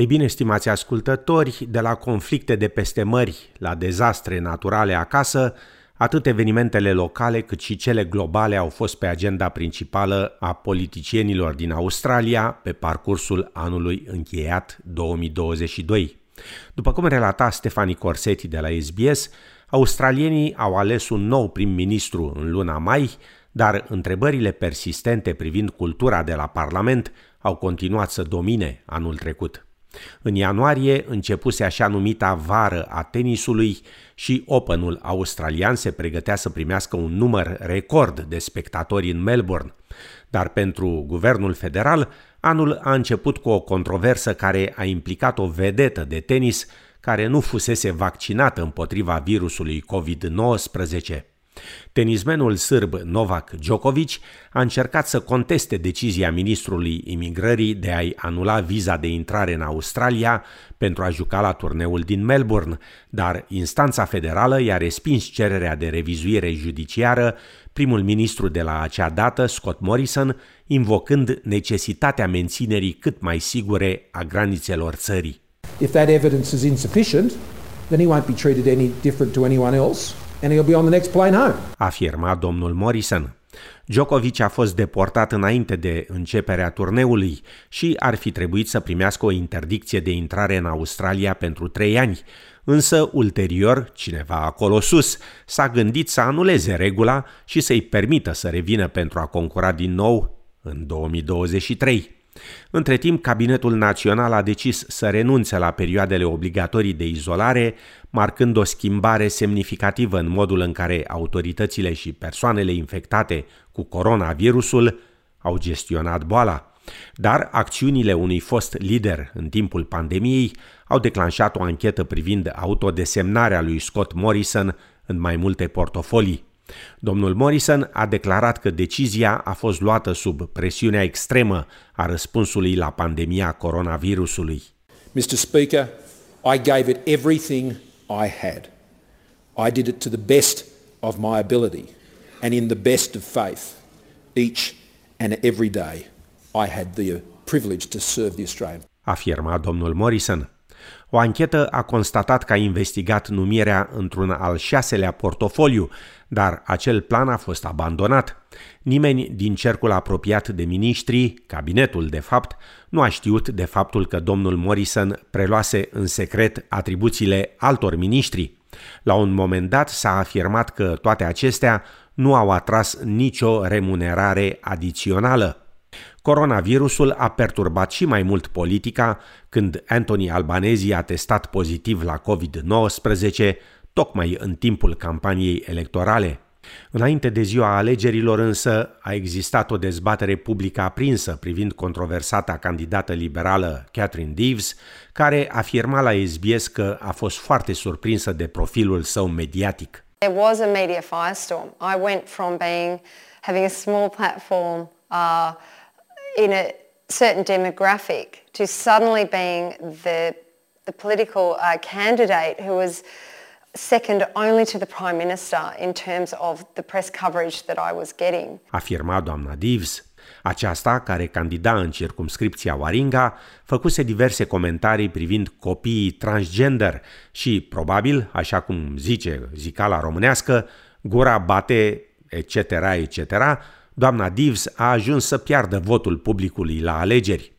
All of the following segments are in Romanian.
Ei bine, stimați ascultători, de la conflicte de peste mări la dezastre naturale acasă, atât evenimentele locale cât și cele globale au fost pe agenda principală a politicienilor din Australia pe parcursul anului încheiat 2022. După cum relata Stefani Corsetti de la SBS, australienii au ales un nou prim-ministru în luna mai, dar întrebările persistente privind cultura de la Parlament au continuat să domine anul trecut. În ianuarie începuse așa numita vară a tenisului și Openul australian se pregătea să primească un număr record de spectatori în Melbourne. Dar pentru guvernul federal, anul a început cu o controversă care a implicat o vedetă de tenis care nu fusese vaccinată împotriva virusului COVID-19. Tenismenul sârb Novak Djokovic a încercat să conteste decizia ministrului imigrării de a-i anula viza de intrare în Australia pentru a juca la turneul din Melbourne, dar instanța federală i-a respins cererea de revizuire judiciară, primul ministru de la acea dată, Scott Morrison, invocând necesitatea menținerii cât mai sigure a granițelor țării. If that evidence is insufficient, then he won't be treated any different to anyone else and he'll be on the next plane home. Afirma domnul Morrison. Djokovic a fost deportat înainte de începerea turneului și ar fi trebuit să primească o interdicție de intrare în Australia pentru trei ani, însă ulterior cineva acolo sus s-a gândit să anuleze regula și să-i permită să revină pentru a concura din nou în 2023. Între timp, Cabinetul Național a decis să renunțe la perioadele obligatorii de izolare, marcând o schimbare semnificativă în modul în care autoritățile și persoanele infectate cu coronavirusul au gestionat boala. Dar acțiunile unui fost lider în timpul pandemiei au declanșat o anchetă privind autodesemnarea lui Scott Morrison în mai multe portofolii. Domnul Morrison a declarat că decizia a fost luată sub presiunea extremă a răspunsului la pandemia coronavirusului. Mr. Speaker, I gave it everything I had. I did it to the best of my ability and in the best of faith. Each and every day I had the privilege to serve the Australian. Afirma domnul Morrison. O anchetă a constatat că a investigat numirea într-un al șaselea portofoliu, dar acel plan a fost abandonat. Nimeni din cercul apropiat de miniștri, cabinetul de fapt, nu a știut de faptul că domnul Morrison preluase în secret atribuțiile altor miniștri. La un moment dat s-a afirmat că toate acestea nu au atras nicio remunerare adițională. Coronavirusul a perturbat și mai mult politica când Anthony Albanese a testat pozitiv la COVID-19, tocmai în timpul campaniei electorale. Înainte de ziua alegerilor însă a existat o dezbatere publică aprinsă privind controversata candidată liberală Catherine Deves, care afirma la SBS că a fost foarte surprinsă de profilul său mediatic. There was a media firestorm. I went from being having a small platform uh, in a certain demographic to suddenly being the, the political uh, candidate who was second only to the Prime Minister in terms of the press coverage that I was getting. Afirma doamna Divs. Aceasta, care candida în circumscripția Waringa, făcuse diverse comentarii privind copiii transgender și, probabil, așa cum zice zicala românească, gura bate, etc., etc., doamna Divs a ajuns să piardă votul publicului la alegeri.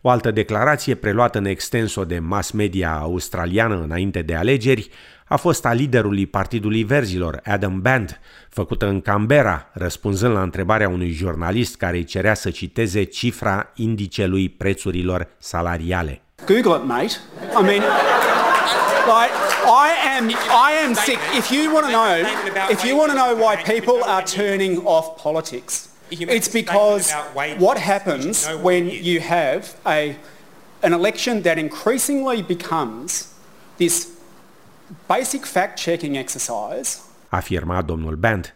O altă declarație preluată în extenso de mass media australiană înainte de alegeri a fost a liderului Partidului Verzilor, Adam Band, făcută în Canberra, răspunzând la întrebarea unui jurnalist care îi cerea să citeze cifra indicelui prețurilor salariale. Google it, mate. I mean, like, I am, I am sick. If you want to know, if you want to know why people are turning off politics, it's because what happens when you have a an election that increasingly becomes this basic fact-checking exercise. Afirma domnul Band.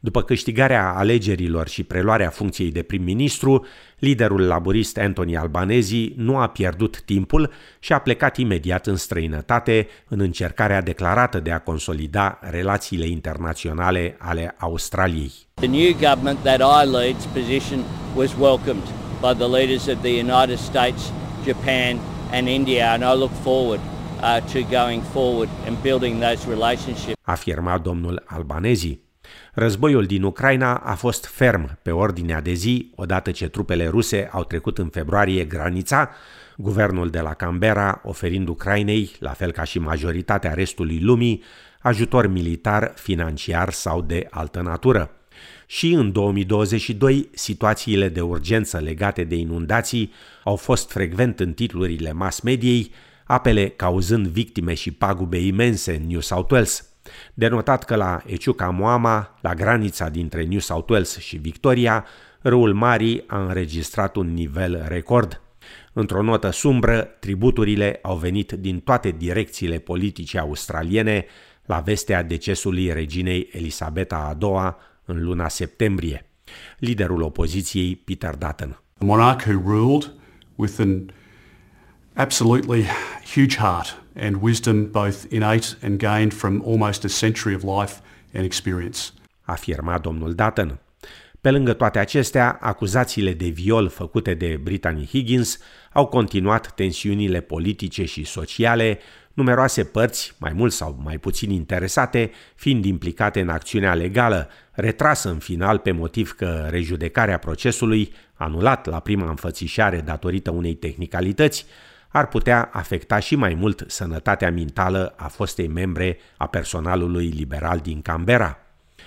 După câștigarea alegerilor și preluarea funcției de prim-ministru, liderul laborist Anthony Albanese nu a pierdut timpul și a plecat imediat în străinătate în încercarea declarată de a consolida relațiile internaționale ale Australiei. The new government that I lead's position was welcomed by the leaders of the United States, Japan and India, and I look forward uh, to going forward and building those relationships. Afirma domnul Albanezi. Războiul din Ucraina a fost ferm pe ordinea de zi odată ce trupele ruse au trecut în februarie granița, guvernul de la Canberra oferind Ucrainei, la fel ca și majoritatea restului lumii, ajutor militar, financiar sau de altă natură. Și în 2022, situațiile de urgență legate de inundații au fost frecvent în titlurile mass mediei, apele cauzând victime și pagube imense în New South Wales. Denotat că la Echuca Moama, la granița dintre New South Wales și Victoria, râul Mari a înregistrat un nivel record. Într-o notă sumbră, tributurile au venit din toate direcțiile politice australiene la vestea decesului reginei Elisabeta a II în luna septembrie. Liderul opoziției, Peter Dutton. A monarch who ruled with an absolutely huge heart and wisdom both innate and gained from almost a century of life and experience. Afirma domnul Dutton. Pe lângă toate acestea, acuzațiile de viol făcute de Brittany Higgins au continuat tensiunile politice și sociale, numeroase părți, mai mult sau mai puțin interesate, fiind implicate în acțiunea legală, retrasă în final pe motiv că rejudecarea procesului, anulat la prima înfățișare datorită unei tehnicalități, ar putea afecta și mai mult sănătatea mentală a fostei membre a personalului liberal din Canberra.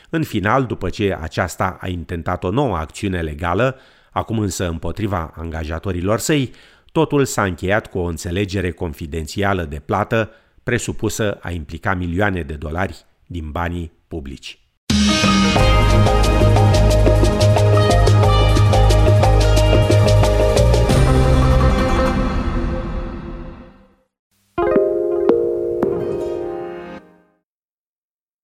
În final, după ce aceasta a intentat o nouă acțiune legală, acum însă împotriva angajatorilor săi, totul s-a încheiat cu o înțelegere confidențială de plată presupusă a implica milioane de dolari din banii publici.